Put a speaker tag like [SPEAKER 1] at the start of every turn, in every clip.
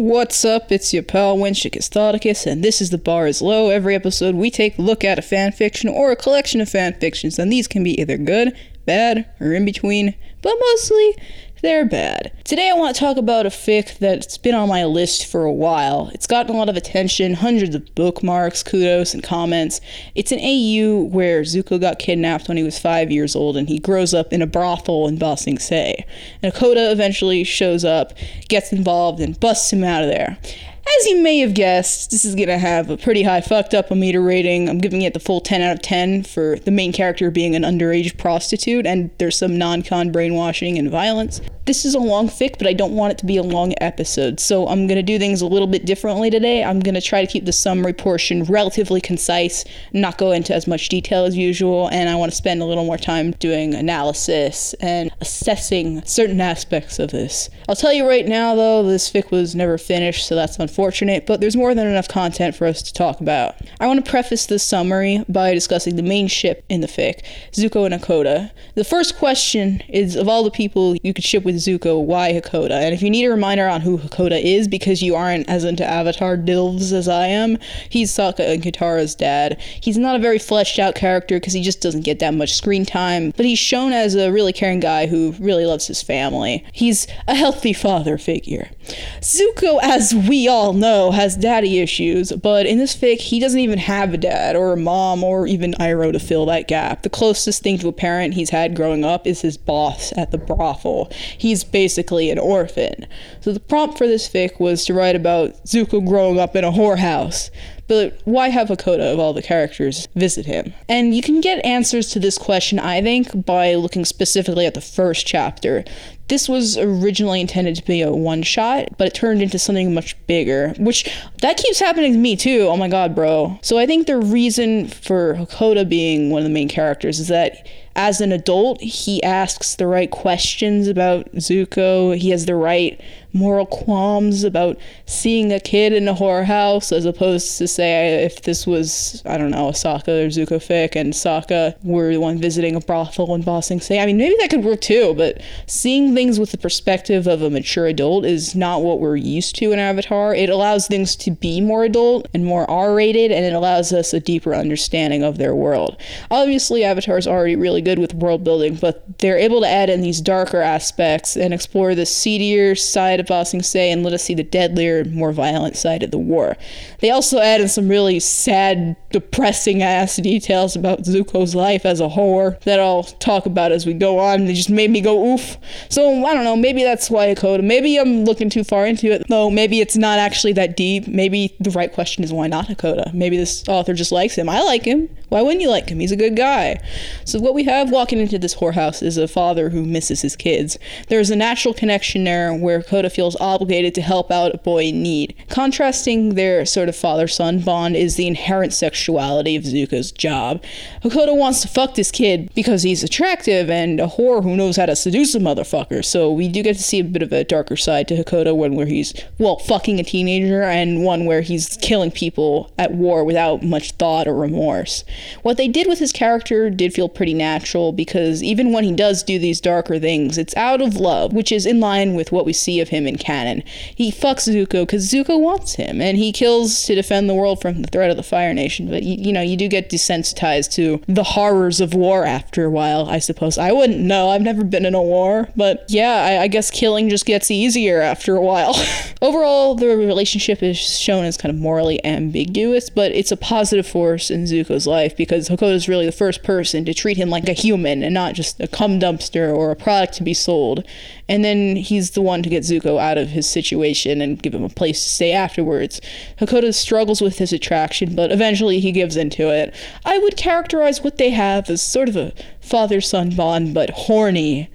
[SPEAKER 1] What's up? It's your pal Thoticus, and this is The Bar is Low. Every episode, we take a look at a fan fiction or a collection of fan fictions, and these can be either good, bad, or in between, but mostly they're bad. Today I want to talk about a fic that's been on my list for a while. It's gotten a lot of attention, hundreds of bookmarks, kudos, and comments. It's an AU where Zuko got kidnapped when he was five years old and he grows up in a brothel in Ba Sing Se. And Hakoda eventually shows up, gets involved, and busts him out of there. As you may have guessed, this is gonna have a pretty high fucked up a meter rating. I'm giving it the full 10 out of 10 for the main character being an underage prostitute, and there's some non con brainwashing and violence. This is a long fic, but I don't want it to be a long episode, so I'm gonna do things a little bit differently today. I'm gonna try to keep the summary portion relatively concise, not go into as much detail as usual, and I wanna spend a little more time doing analysis and assessing certain aspects of this. I'll tell you right now, though, this fic was never finished, so that's unfortunate, but there's more than enough content for us to talk about. I want to preface this summary by discussing the main ship in the fic, Zuko and Hakoda. The first question is of all the people you could ship with Zuko, why Hakoda? And if you need a reminder on who Hakoda is because you aren't as into Avatar dilves as I am, he's Sokka and Katara's dad. He's not a very fleshed out character because he just doesn't get that much screen time, but he's shown as a really caring guy who really loves his family. He's a healthy father figure. Zuko, as we all know, has daddy issues, but in this fic, he doesn't even have a dad or a mom or even Iroh to fill that gap. The closest thing to a parent he's had growing up is his boss at the brothel. He's basically an orphan. So the prompt for this fic was to write about Zuko growing up in a whorehouse. But why have Hakoda of all the characters visit him? And you can get answers to this question, I think, by looking specifically at the first chapter. This was originally intended to be a one shot, but it turned into something much bigger, which that keeps happening to me too. Oh my god, bro. So I think the reason for Hakoda being one of the main characters is that as an adult, he asks the right questions about Zuko. He has the right moral qualms about seeing a kid in a whorehouse, as opposed to say if this was I don't know a Sokka or Zuko fic and Sokka were the one visiting a brothel and Ba Sing Se. I mean, maybe that could work too. But seeing things with the perspective of a mature adult is not what we're used to in Avatar. It allows things to be more adult and more R-rated, and it allows us a deeper understanding of their world. Obviously, Avatar is already really good with world building, but they're able to add in these darker aspects and explore the seedier side of Sing Se and let us see the deadlier, more violent side of the war. They also add in some really sad, depressing ass details about Zuko's life as a whore that I'll talk about as we go on. They just made me go oof. So I don't know, maybe that's why I Hakoda. Maybe I'm looking too far into it, though maybe it's not actually that deep. Maybe the right question is why not Hakoda? Maybe this author just likes him. I like him. Why wouldn't you like him? He's a good guy. So what we have walking into this whorehouse is a father who misses his kids. There's a natural connection there where Hakoda feels obligated to help out a boy in need. Contrasting their sort of father son bond is the inherent sexuality of Zuko's job. Hakoda wants to fuck this kid because he's attractive and a whore who knows how to seduce a motherfucker. So we do get to see a bit of a darker side to Hakoda, one where he's, well, fucking a teenager, and one where he's killing people at war without much thought or remorse. What they did with his character did feel pretty natural because even when he does do these darker things, it's out of love, which is in line with what we see of him in canon. He fucks Zuko because Zuko wants him, and he kills to defend the world from the threat of the Fire Nation. But you, you know, you do get desensitized to the horrors of war after a while, I suppose. I wouldn't know. I've never been in a war, but yeah, I, I guess killing just gets easier after a while. Overall, the relationship is shown as kind of morally ambiguous, but it's a positive force in Zuko's life because Hakoda is really the first person to treat him like a human and not just a cum dumpster or a product to be sold. And then he's the one to get Zuko out of his situation and give him a place to stay afterwards. Hakoda struggles with his attraction, but eventually he gives into it. I would characterize what they have as sort of a father son bond, but horny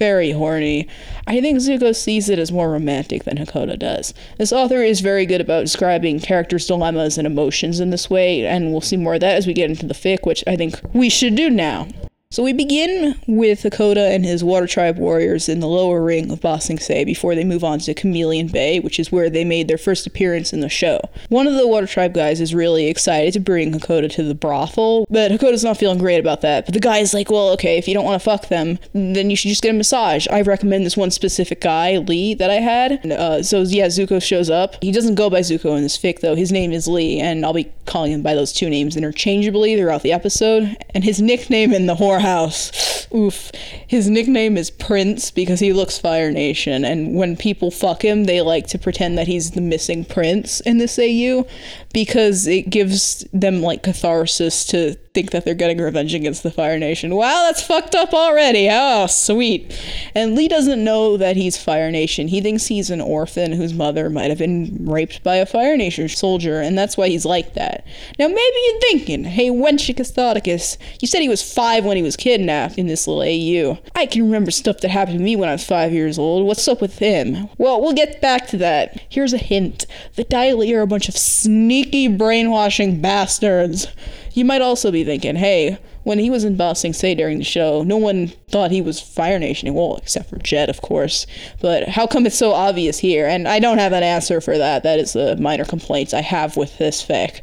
[SPEAKER 1] very horny. I think Zuko sees it as more romantic than Hakoda does. This author is very good about describing characters' dilemmas and emotions in this way, and we'll see more of that as we get into the fic, which I think we should do now. So we begin with Hakoda and his Water Tribe warriors in the lower ring of Ba Sing Se before they move on to Chameleon Bay, which is where they made their first appearance in the show. One of the Water Tribe guys is really excited to bring Hakoda to the brothel, but Hakoda's not feeling great about that. But the guy is like, well, okay, if you don't want to fuck them, then you should just get a massage. I recommend this one specific guy, Lee, that I had. Uh, so yeah, Zuko shows up. He doesn't go by Zuko in this fic though. His name is Lee, and I'll be calling him by those two names interchangeably throughout the episode. And his nickname in the horror house. Oof. His nickname is Prince because he looks Fire Nation, and when people fuck him, they like to pretend that he's the missing prince in this AU because it gives them like catharsis to think that they're getting revenge against the Fire Nation. Wow, that's fucked up already. Oh, sweet. And Lee doesn't know that he's Fire Nation. He thinks he's an orphan whose mother might have been raped by a Fire Nation soldier, and that's why he's like that. Now, maybe you're thinking, hey, Wenchicus Thoticus, you said he was five when he was kidnapped in this little AU. I can remember stuff that happened to me when I was five years old. What's up with him? Well, we'll get back to that. Here's a hint the Dai Li are a bunch of sneaky brainwashing bastards. You might also be thinking, hey, when he was in Ba Sing Se during the show, no one thought he was Fire Nation. Well, except for Jet, of course. But how come it's so obvious here? And I don't have an answer for that. That is the minor complaints I have with this fic.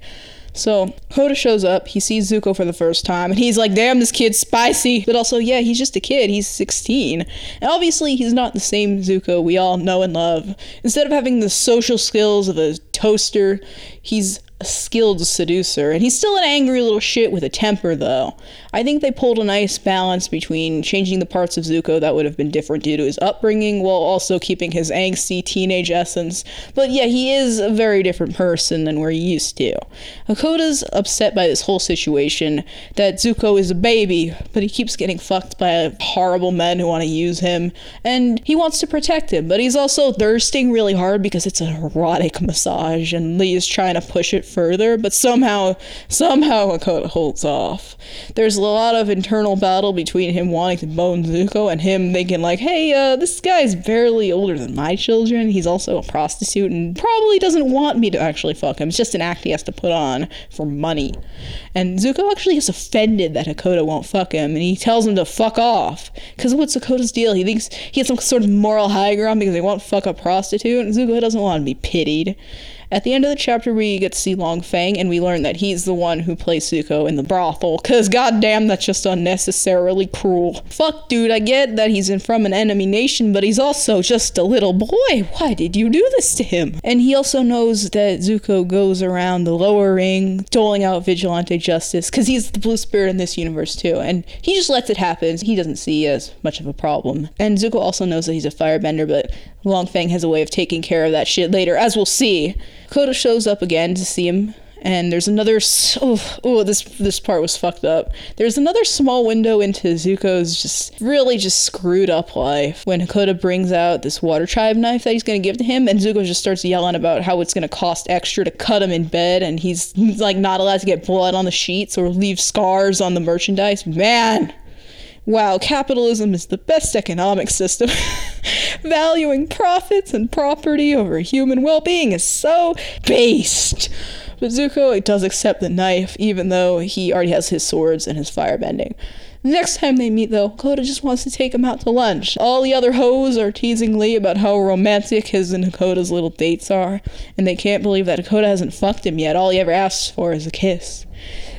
[SPEAKER 1] So Hoda shows up, he sees Zuko for the first time, and he's like, damn, this kid's spicy. But also, yeah, he's just a kid, he's 16. And obviously, he's not the same Zuko we all know and love. Instead of having the social skills of a toaster, he's a skilled seducer, and he's still an angry little shit with a temper, though. I think they pulled a nice balance between changing the parts of Zuko that would have been different due to his upbringing, while also keeping his angsty teenage essence. But yeah, he is a very different person than we're used to. Hakoda's upset by this whole situation that Zuko is a baby, but he keeps getting fucked by horrible men who want to use him, and he wants to protect him, but he's also thirsting really hard because it's an erotic massage, and Lee is trying to push it further, but somehow, somehow Hakoda holds off. There's a lot of internal battle between him wanting to bone Zuko and him thinking like, hey, uh, this guy's barely older than my children. He's also a prostitute and probably doesn't want me to actually fuck him. It's just an act he has to put on for money. And Zuko actually gets offended that Hakoda won't fuck him, and he tells him to fuck off. Because what's Hakoda's deal? He thinks he has some sort of moral high ground because he won't fuck a prostitute, and Zuko doesn't want to be pitied. At the end of the chapter, we get to see Long Feng, and we learn that he's the one who plays Zuko in the brothel, because goddamn, that's just unnecessarily cruel. Fuck, dude, I get that he's in from an enemy nation, but he's also just a little boy. Why did you do this to him? And he also knows that Zuko goes around the lower ring, doling out vigilante justice, because he's the blue spirit in this universe too, and he just lets it happen. He doesn't see as much of a problem. And Zuko also knows that he's a firebender, but Long Feng has a way of taking care of that shit later, as we'll see. Koda shows up again to see him, and there's another. Oh, oh, this this part was fucked up. There's another small window into Zuko's just really just screwed up life when Hakoda brings out this water tribe knife that he's gonna give to him, and Zuko just starts yelling about how it's gonna cost extra to cut him in bed, and he's like not allowed to get blood on the sheets or leave scars on the merchandise. Man, Wow, capitalism is the best economic system. Valuing profits and property over human well being is so based. But Zuko does accept the knife, even though he already has his swords and his firebending. Next time they meet, though, Hakoda just wants to take him out to lunch. All the other hoes are teasing Lee about how romantic his and Hakoda's little dates are, and they can't believe that Hakoda hasn't fucked him yet. All he ever asks for is a kiss.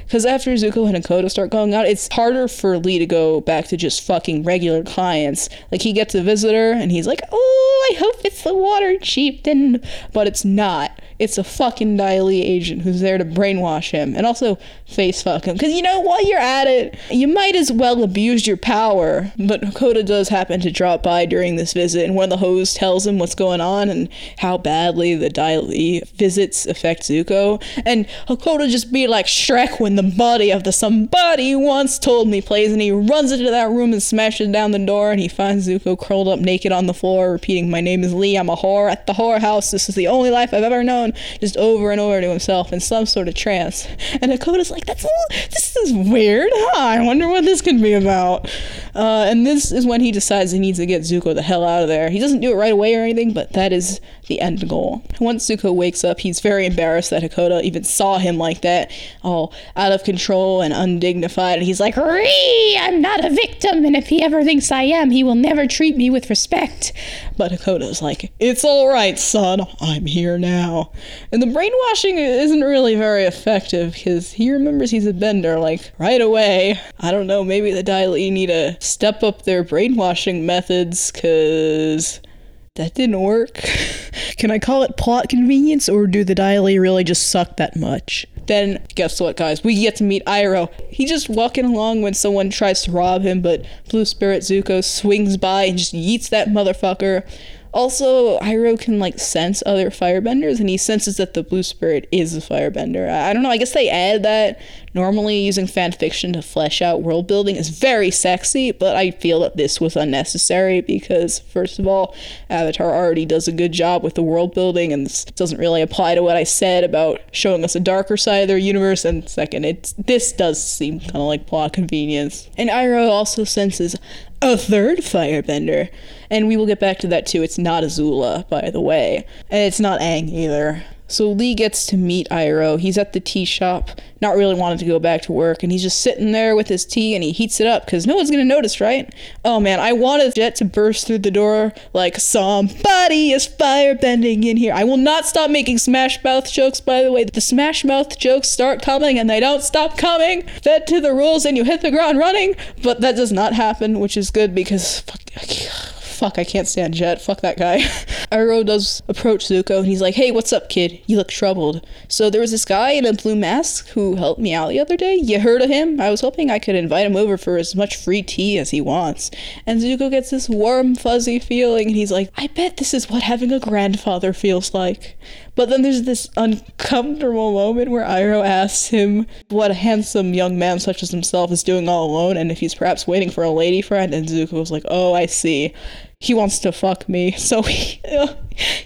[SPEAKER 1] Because after Zuko and Hakoda start going out, it's harder for Lee to go back to just fucking regular clients. Like, he gets a visitor and he's like, oh, I hope it's the water chieftain. But it's not. It's a fucking Dai Li agent who's there to brainwash him and also face fuck him. Because, you know, while you're at it, you might as well abuse your power. But Hakoda does happen to drop by during this visit, and one of the hosts tells him what's going on and how badly the Dai Li visits affect Zuko. And Hakoda just be like Shrek when the body of the somebody once told me plays, and he runs into that room and smashes down the door, and he finds Zuko curled up naked on the floor, repeating, My name is Lee, I'm a whore at the whorehouse. This is the only life I've ever known just over and over to himself in some sort of trance. And Hakoda's like, that's this is weird, huh? I wonder what this could be about. Uh, and this is when he decides he needs to get Zuko the hell out of there. He doesn't do it right away or anything, but that is the end goal. Once Zuko wakes up, he's very embarrassed that Hakoda even saw him like that, all out of control and undignified. And he's like, Ree, I'm not a victim, and if he ever thinks I am, he will never treat me with respect. But Hakoda's like, It's alright, son, I'm here now. And the brainwashing isn't really very effective because he remembers he's a bender, like, right away. I don't know, maybe the Dai Li need to step up their brainwashing methods because that didn't work. Can I call it plot convenience, or do the Li really just suck that much? Then, guess what, guys? We get to meet Iroh. He's just walking along when someone tries to rob him, but Blue Spirit Zuko swings by and just yeets that motherfucker. Also, Iroh can like sense other firebenders, and he senses that the blue spirit is a firebender. I, I don't know. I guess they add that. Normally, using fan fiction to flesh out world building is very sexy, but I feel that this was unnecessary because, first of all, Avatar already does a good job with the world building, and this doesn't really apply to what I said about showing us a darker side of their universe. And second, it's this does seem kind of like plot convenience. And Iroh also senses a third firebender. And we will get back to that too. It's not Azula, by the way. And it's not Aang either. So Lee gets to meet Iroh. He's at the tea shop, not really wanting to go back to work, and he's just sitting there with his tea and he heats it up because no one's gonna notice, right? Oh man, I wanted Jet to burst through the door like somebody is firebending in here. I will not stop making Smash Mouth jokes, by the way. The Smash Mouth jokes start coming and they don't stop coming. Fed to the rules and you hit the ground running, but that does not happen, which is good because fuck, fuck, I can't stand Jet. Fuck that guy. Iroh does approach Zuko and he's like, hey, what's up, kid? You look troubled. So there was this guy in a blue mask who helped me out the other day. You heard of him? I was hoping I could invite him over for as much free tea as he wants. And Zuko gets this warm, fuzzy feeling and he's like, I bet this is what having a grandfather feels like. But then there's this uncomfortable moment where Iroh asks him what a handsome young man such as himself is doing all alone and if he's perhaps waiting for a lady friend. And Zuko's like, oh, I see he wants to fuck me. So he,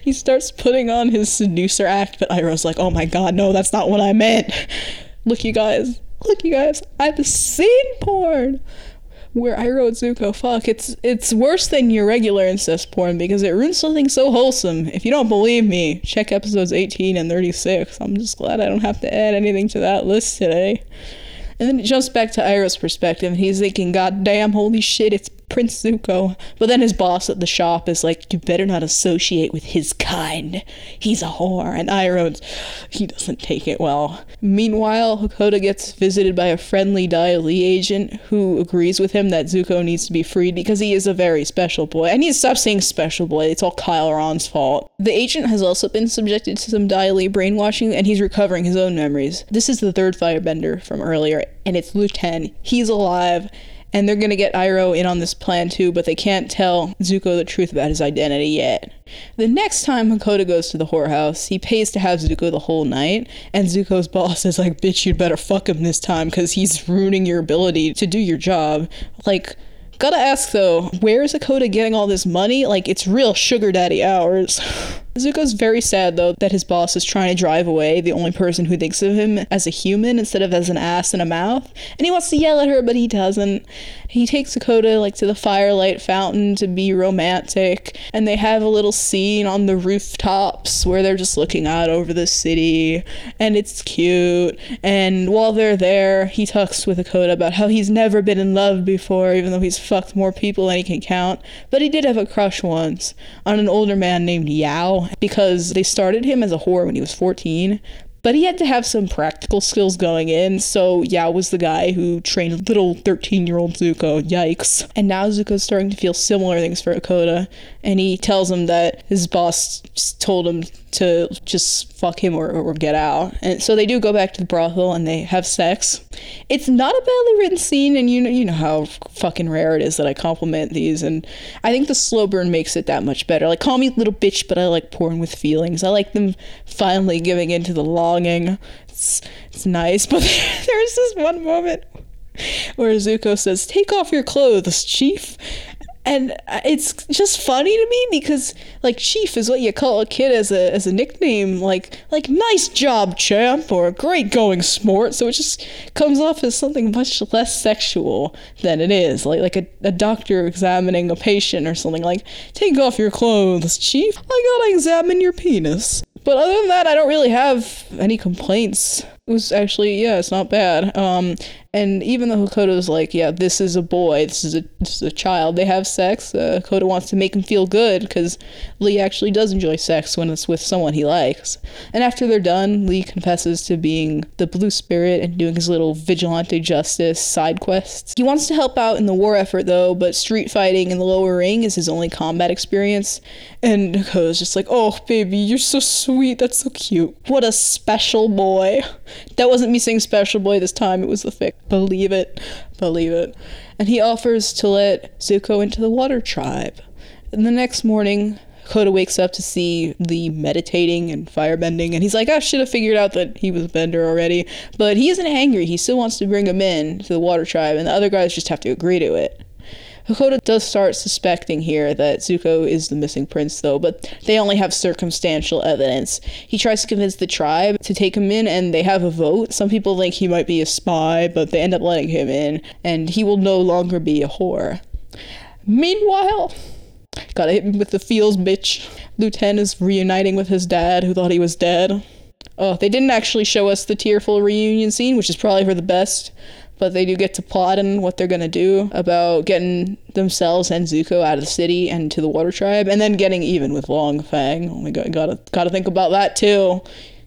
[SPEAKER 1] he starts putting on his seducer act, but Iroh's like, oh my god, no, that's not what I meant. Look, you guys, look, you guys, I've seen porn where Iroh and Zuko fuck. It's it's worse than your regular incest porn because it ruins something so wholesome. If you don't believe me, check episodes 18 and 36. I'm just glad I don't have to add anything to that list today. And then it jumps back to Iroh's perspective, and he's thinking, God damn, holy shit, it's Prince Zuko. But then his boss at the shop is like, You better not associate with his kind. He's a whore. And Iroh, he doesn't take it well. Meanwhile, Hakoda gets visited by a friendly Dai Li agent who agrees with him that Zuko needs to be freed because he is a very special boy. I need to stop saying special boy. It's all Kyle Ron's fault. The agent has also been subjected to some Dai Li brainwashing and he's recovering his own memories. This is the third firebender from earlier, and it's Lu Ten. He's alive and they're gonna get Iroh in on this plan too, but they can't tell Zuko the truth about his identity yet. The next time Hakoda goes to the whorehouse, he pays to have Zuko the whole night, and Zuko's boss is like, "Bitch, you'd better fuck him this time, cause he's ruining your ability to do your job." Like. Gotta ask though, where is Hakoda getting all this money? Like, it's real sugar daddy hours. Zuko's very sad though that his boss is trying to drive away the only person who thinks of him as a human instead of as an ass and a mouth. And he wants to yell at her, but he doesn't. He takes Hakoda like to the firelight fountain to be romantic, and they have a little scene on the rooftops where they're just looking out over the city, and it's cute. And while they're there, he talks with Hakoda about how he's never been in love before, even though he's fucked more people than he can count. But he did have a crush once on an older man named Yao because they started him as a whore when he was 14, but he had to have some practical skills going in, so Yao was the guy who trained little 13 year old Zuko. Yikes. And now Zuko's starting to feel similar things for Hakoda, and he tells him that his boss told him to just fuck him or, or get out. And so they do go back to the brothel and they have sex. It's not a badly written scene, and you know, you know how fucking rare it is that I compliment these, and I think the slow burn makes it that much better. Like, call me little bitch, but I like porn with feelings. I like them finally giving into the longing. It's, it's nice, but there's this one moment where Zuko says, Take off your clothes, chief. And it's just funny to me because like chief is what you call a kid as a as a nickname. Like like nice job champ or great going sport. So it just comes off as something much less sexual than it is. Like like a, a doctor examining a patient or something like take off your clothes chief. I gotta examine your penis. But other than that i don't really have any complaints. It was actually yeah it's not bad. Um and even though Hakoda's like, yeah, this is a boy, this is a this is a child, they have sex. Uh, wants to make him feel good because Lee actually does enjoy sex when it's with someone he likes. And after they're done, Lee confesses to being the blue spirit and doing his little vigilante justice side quests. He wants to help out in the war effort though, but street fighting in the lower ring is his only combat experience. And Hakoda's just like, oh baby, you're so sweet, that's so cute. What a special boy. That wasn't me saying special boy this time, it was the fic. Believe it. Believe it. And he offers to let Zuko into the water tribe. And the next morning, Koda wakes up to see the meditating and firebending, and he's like, I should have figured out that he was a bender already. But he isn't angry. He still wants to bring him in to the water tribe, and the other guys just have to agree to it. Hakoda does start suspecting here that Zuko is the missing prince, though, but they only have circumstantial evidence. He tries to convince the tribe to take him in, and they have a vote. Some people think he might be a spy, but they end up letting him in, and he will no longer be a whore. Meanwhile, gotta hit him with the feels, bitch. Lu Ten is reuniting with his dad, who thought he was dead. Oh, they didn't actually show us the tearful reunion scene, which is probably for the best but they do get to plot in what they're going to do about getting themselves and Zuko out of the city and to the Water Tribe, and then getting even with Long Feng. Oh my god, gotta gotta think about that too.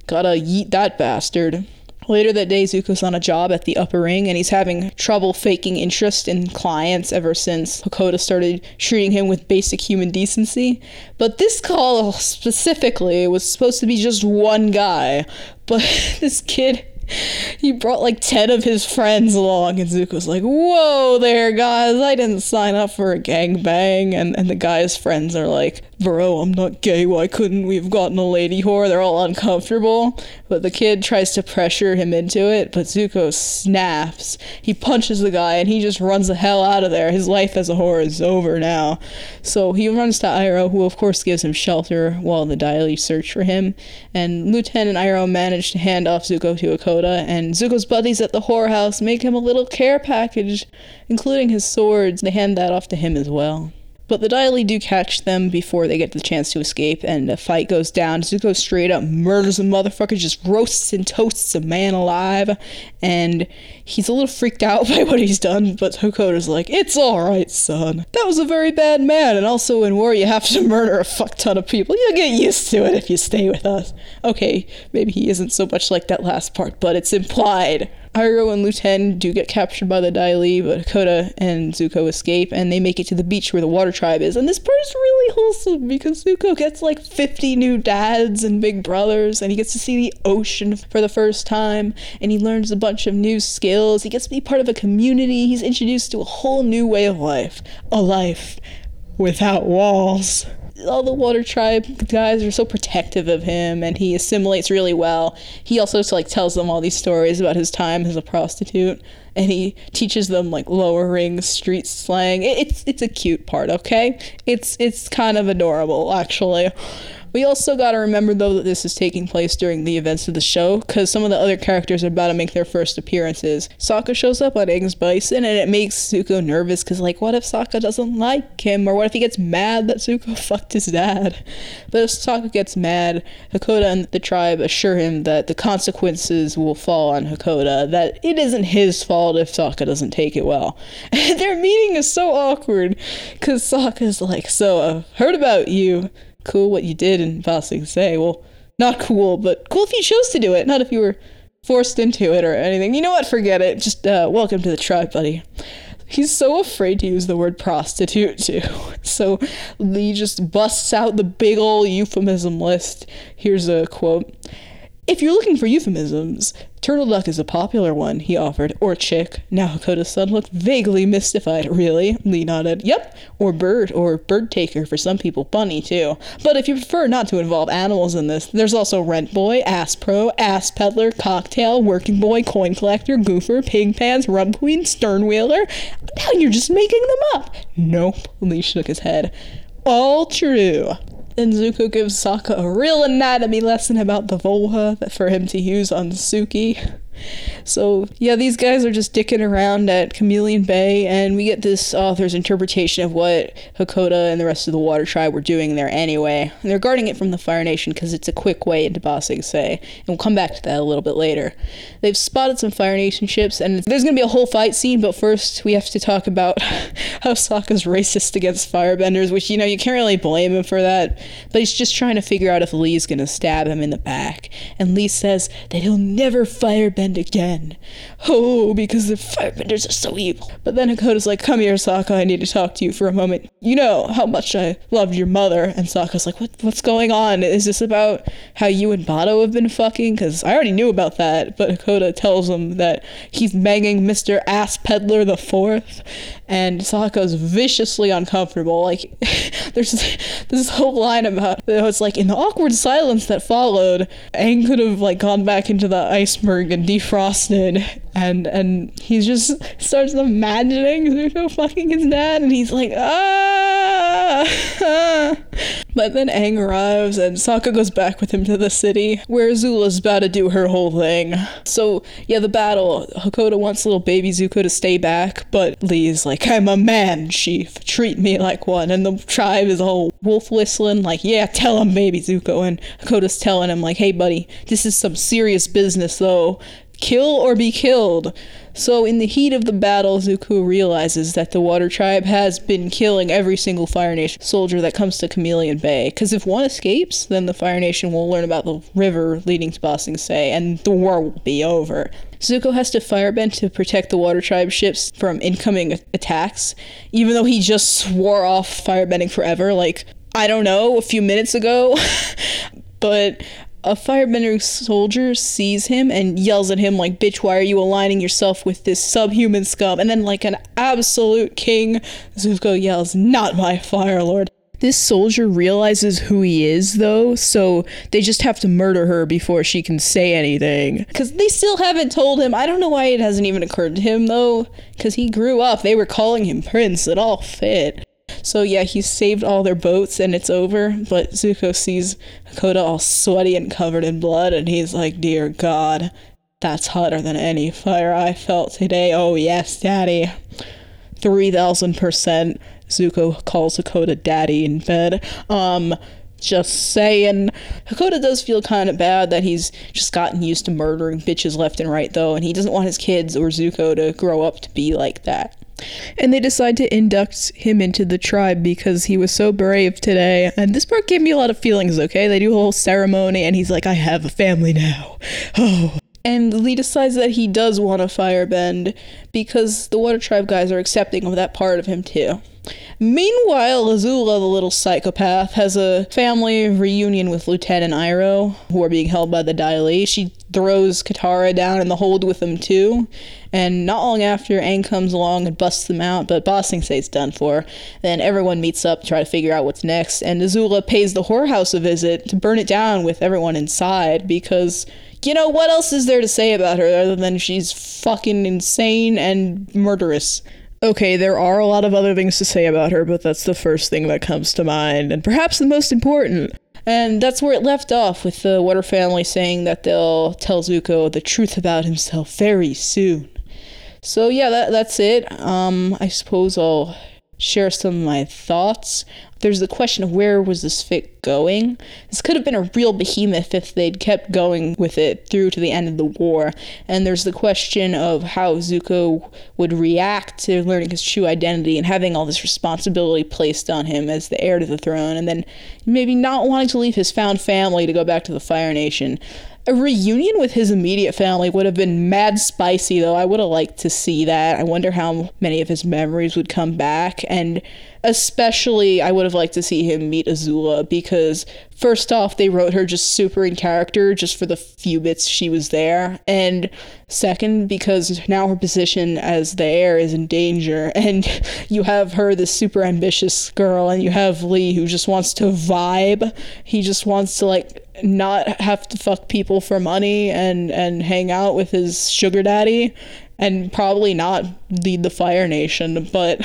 [SPEAKER 1] Gotta yeet that bastard. Later that day, Zuko's on a job at the upper ring and he's having trouble faking interest in clients ever since Hakoda started treating him with basic human decency. But this call specifically was supposed to be just one guy, but this kid he brought like 10 of his friends along and Zuko's like, whoa there guys, I didn't sign up for a gangbang. And, and the guy's friends are like, bro, I'm not gay, why couldn't we have gotten a lady whore? They're all uncomfortable. But the kid tries to pressure him into it, but Zuko snaps. He punches the guy and he just runs the hell out of there. His life as a whore is over now. So he runs to Iroh, who of course gives him shelter while the Dai Li search for him. And Lieutenant Iroh manage to hand off Zuko to Hakoda, and Zuko's buddies at the whorehouse make him a little care package, including his swords. They hand that off to him as well. But the Dai Li do catch them before they get the chance to escape, and a fight goes down. Zuko straight up murders a motherfucker, just roasts and toasts a man alive, and he's a little freaked out by what he's done, but Hakoda's like, It's alright, son. That was a very bad man, and also in war you have to murder a fuck ton of people. You'll get used to it if you stay with us. Okay, maybe he isn't so much like that last part, but it's implied. Iroh and Lu Ten do get captured by the Dai Li, but Hakoda and Zuko escape, and they make it to the beach where the water tribe is. And this part is really wholesome because Zuko gets like 50 new dads and big brothers, and he gets to see the ocean for the first time, and he learns a bunch of new skills. He gets to be part of a community. He's introduced to a whole new way of life. A life without walls all the water tribe guys are so protective of him and he assimilates really well. He also like tells them all these stories about his time as a prostitute and he teaches them like lower ring street slang. It's it's a cute part okay? It's it's kind of adorable actually we also got to remember, though, that this is taking place during the events of the show, because some of the other characters are about to make their first appearances. Sokka shows up on Aang's Bison, and it makes Zuko nervous, because, like, what if Sokka doesn't like him? Or what if he gets mad that Zuko fucked his dad? But if Sokka gets mad, Hakoda and the tribe assure him that the consequences will fall on Hakoda, that it isn't his fault if Sokka doesn't take it well. their meeting is so awkward, because Sokka's like, So, I've uh, heard about you cool what you did and Ba say, Well, not cool, but cool if you chose to do it, not if you were forced into it or anything. You know what? Forget it. Just uh, welcome to the tribe, buddy. He's so afraid to use the word prostitute too. So Lee just busts out the big ol' euphemism list. Here's a quote. If you're looking for euphemisms, Turtle duck is a popular one, he offered. Or chick. Now Hakoda's son looked vaguely mystified. Really? Lee nodded. Yep. Or bird, or bird taker for some people. Bunny, too. But if you prefer not to involve animals in this, there's also rent boy, ass pro, ass peddler, cocktail, working boy, coin collector, goofer, pig pants, rum queen, stern wheeler. Now you're just making them up. Nope, Lee shook his head. All true. Then Zuko gives Sokka a real anatomy lesson about the vulva for him to use on Suki. So, yeah, these guys are just dicking around at Chameleon Bay, and we get this author's interpretation of what Hakoda and the rest of the Water Tribe were doing there anyway. And they're guarding it from the Fire Nation because it's a quick way into Ba Sing Se, and we'll come back to that a little bit later. They've spotted some Fire Nation ships, and there's going to be a whole fight scene, but first we have to talk about how Sokka's racist against firebenders, which, you know, you can't really blame him for that, but he's just trying to figure out if Lee's going to stab him in the back. And Lee says that he'll never firebend again. Oh, because the firebenders are so evil. But then Hakoda's like, come here, Sokka, I need to talk to you for a moment. You know how much I loved your mother. And Sokka's like, what, what's going on? Is this about how you and Bato have been fucking? Because I already knew about that. But Hakoda tells him that he's banging Mr. Ass Peddler the Fourth. And Sokka's viciously uncomfortable. Like, there's this whole line about, it's like, in the awkward silence that followed, Aang could have, like, gone back into the iceberg and defrosted and and he just starts imagining Zuko fucking his dad and he's like ah, but then Aang arrives and Sokka goes back with him to the city where Azula's about to do her whole thing. So yeah the battle. Hakoda wants little baby Zuko to stay back but Lee's like I'm a man chief. Treat me like one. And the tribe is all wolf whistling like yeah tell him baby Zuko. And Hakoda's telling him like hey buddy this is some serious business though kill or be killed. So, in the heat of the battle, Zuko realizes that the Water Tribe has been killing every single Fire Nation soldier that comes to Chameleon Bay. Because if one escapes, then the Fire Nation will learn about the river leading to Ba Sing Se, and the war will be over. Zuko has to firebend to protect the Water Tribe ships from incoming attacks, even though he just swore off firebending forever, like, I don't know, a few minutes ago. but a firebender soldier sees him and yells at him like bitch why are you aligning yourself with this subhuman scum? And then like an absolute king zuko yells not my fire lord. This soldier realizes who he is though so they just have to murder her before she can say anything. Because they still haven't told him. I don't know why it hasn't even occurred to him though because he grew up. They were calling him prince. It all fit so yeah, he saved all their boats and it's over. But Zuko sees Hakoda all sweaty and covered in blood, and he's like, "Dear God, that's hotter than any fire I felt today." Oh yes, Daddy. Three thousand percent. Zuko calls Hakoda Daddy in bed. Um, just saying. Hakoda does feel kind of bad that he's just gotten used to murdering bitches left and right, though, and he doesn't want his kids or Zuko to grow up to be like that. And they decide to induct him into the tribe because he was so brave today. And this part gave me a lot of feelings, okay? They do a whole ceremony, and he's like, I have a family now. Oh. And Lee decides that he does want to firebend because the Water Tribe guys are accepting of that part of him too. Meanwhile, Azula, the little psychopath, has a family reunion with Lieutenant Iroh, who are being held by the Dai Li. She throws Katara down in the hold with them too. And not long after, Aang comes along and busts them out, but Ba Sing Se done for. Then everyone meets up to try to figure out what's next, and Azula pays the whorehouse a visit to burn it down with everyone inside because you know, what else is there to say about her other than she's fucking insane and murderous? Okay, there are a lot of other things to say about her, but that's the first thing that comes to mind, and perhaps the most important. And that's where it left off, with the Water family saying that they'll tell Zuko the truth about himself very soon. So yeah, that, that's it. Um, I suppose I'll share some of my thoughts. There's the question of where was this fic going? This could have been a real behemoth if they'd kept going with it through to the end of the war. And there's the question of how Zuko would react to learning his true identity and having all this responsibility placed on him as the heir to the throne, and then maybe not wanting to leave his found family to go back to the Fire Nation. A reunion with his immediate family would have been mad spicy, though. I would have liked to see that. I wonder how many of his memories would come back. And especially, I would have liked to see him meet Azula because, first off, they wrote her just super in character just for the few bits she was there. And second, because now her position as the heir is in danger. And you have her, this super ambitious girl, and you have Lee who just wants to vibe. He just wants to, like, not have to fuck people for money and and hang out with his sugar daddy and probably not lead the Fire Nation, but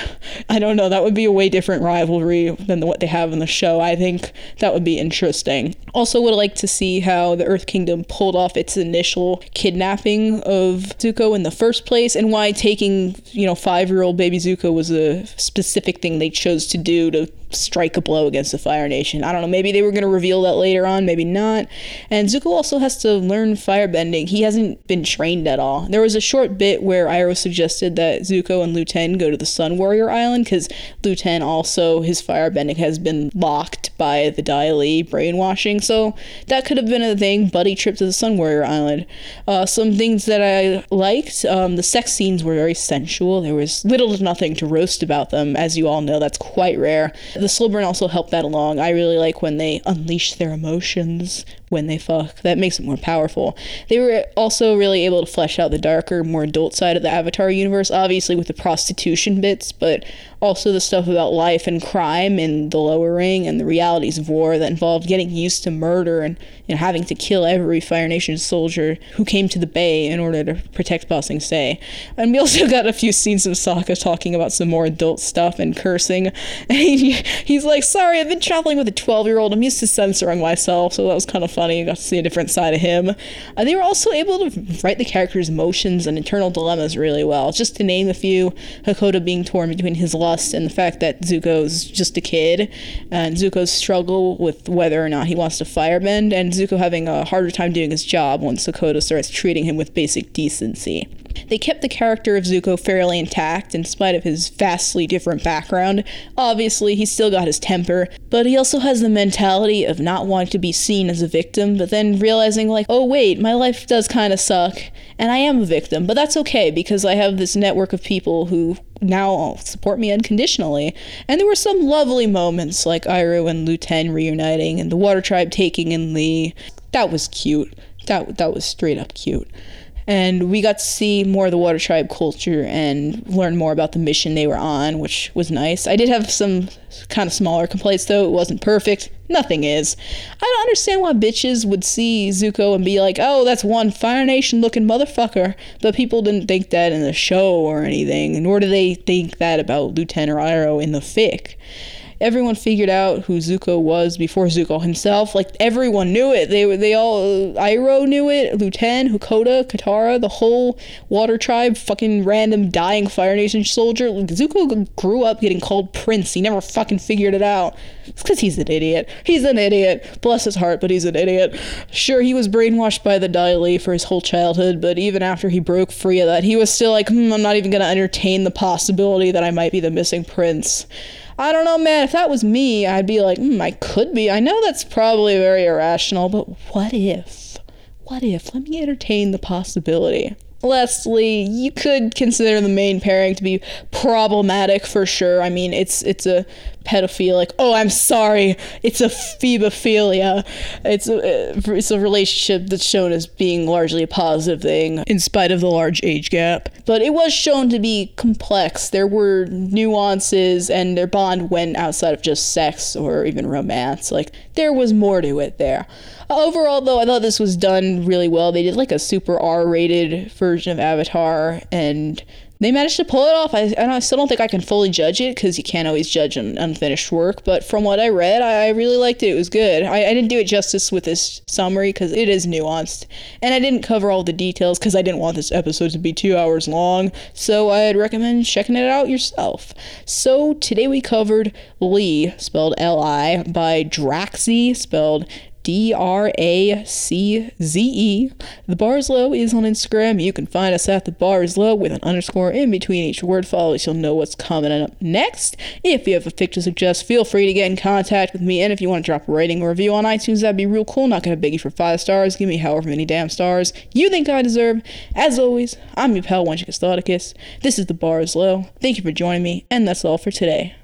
[SPEAKER 1] I don't know. That would be a way different rivalry than what they have in the show. I think that would be interesting. Also, would like to see how the Earth Kingdom pulled off its initial kidnapping of Zuko in the first place, and why taking, you know, five year old baby Zuko was a specific thing they chose to do to strike a blow against the Fire Nation. I don't know, maybe they were going to reveal that later on, maybe not. And Zuko also has to learn firebending. He hasn't been trained at all. There was a short bit where Iroh suggested that Zuko and Lu Ten go to the Sun Warrior Island because Lu Ten also, his firebending has been locked by the Dai Li brainwashing. So that could have been a thing, buddy trip to the Sun Warrior Island. Uh, some things that I liked um, the sex scenes were very sensual. There was little to nothing to roast about them. As you all know, that's quite rare. The slow burn also helped that along. I really like when they unleash their emotions when they fuck. That makes it more powerful. They were also really able to flesh out the darker, more adult side of the Avatar universe, obviously with the prostitution bits, but also the stuff about life and crime in the lower ring and the realities of war that involved getting used to murder and having to kill every Fire Nation soldier who came to the bay in order to protect Ba Sing Se. And we also got a few scenes of Sokka talking about some more adult stuff and cursing. And he, he's like, sorry, I've been traveling with a 12 year old. I'm used to censoring myself, so that was kind of funny. I got to see a different side of him. And they were also able to write the character's emotions and internal dilemmas really well. Just to name a few, Hakoda being torn between his lust and the fact that Zuko's just a kid, and Zuko's struggle with whether or not he wants to firebend, and Zuko having a harder time doing his job once Hakoda starts treating him with basic decency. They kept the character of Zuko fairly intact in spite of his vastly different background. Obviously, he's still got his temper, but he also has the mentality of not wanting to be seen as a victim, but then realizing, like, oh wait, my life does kind of suck, and I am a victim, but that's okay because I have this network of people who now support me unconditionally. And there were some lovely moments like Iroh and Lu Ten reuniting and the Water Tribe taking in Lee. That was cute. That that was straight up cute and we got to see more of the water tribe culture and learn more about the mission they were on which was nice. I did have some kind of smaller complaints though. It wasn't perfect. Nothing is. I don't understand why bitches would see zuko and be like oh that's one fire nation looking motherfucker. But people didn't think that in the show or anything nor do they think that about lieutenant Iroh in the fic everyone figured out who Zuko was before Zuko himself. Like everyone knew it. They they all Iroh knew it. Lu Ten, Hakoda, Katara, the whole Water Tribe, fucking random dying Fire Nation soldier. Like, Zuko grew up getting called Prince. He never fucking figured it out. It's because he's an idiot. He's an idiot. Bless his heart, but he's an idiot. Sure, he was brainwashed by the Dai Li for his whole childhood, but even after he broke free of that, he was still like, hmm, I'm not even gonna entertain the possibility that I might be the missing prince. I don't know, man. If that was me, I'd be like, hmm, I could be. I know that's probably very irrational, but what if? What if? Let me entertain the possibility. Lastly, you could consider the main pairing to be problematic for sure. I mean, it's it's a pedophilic. Oh, I'm sorry. It's a phebophilia. It's a uh, it's a relationship that's shown as being largely a positive thing in spite of the large age gap. But it was shown to be complex. There were nuances and their bond went outside of just sex or even romance. Like there was more to it there. Overall, though, I thought this was done really well. They did like a super R rated version of Avatar, and they managed to pull it off. I, I still don't think I can fully judge it because you can't always judge an unfinished work. But from what I read, I, I really liked it. It was good. I, I didn't do it justice with this summary because it is nuanced, and I didn't cover all the details because I didn't want this episode to be two hours long. So I'd recommend checking it out yourself. So today we covered Lee, spelled L I, by Draczee, spelled D R A C Z E. The Bars Low is on Instagram. You can find us at the Bars Low with an underscore in between each word follow so you'll know what's coming up next. If you have a fic to suggest, feel free to get in contact with me. And if you want to drop a rating or review on iTunes, that'd be real cool. Not gonna beg you for five stars. Give me however many damn stars you think I deserve. As always, I'm your pal Wenchicus This is the Bars Low. Thank you for joining me, and that's all for today.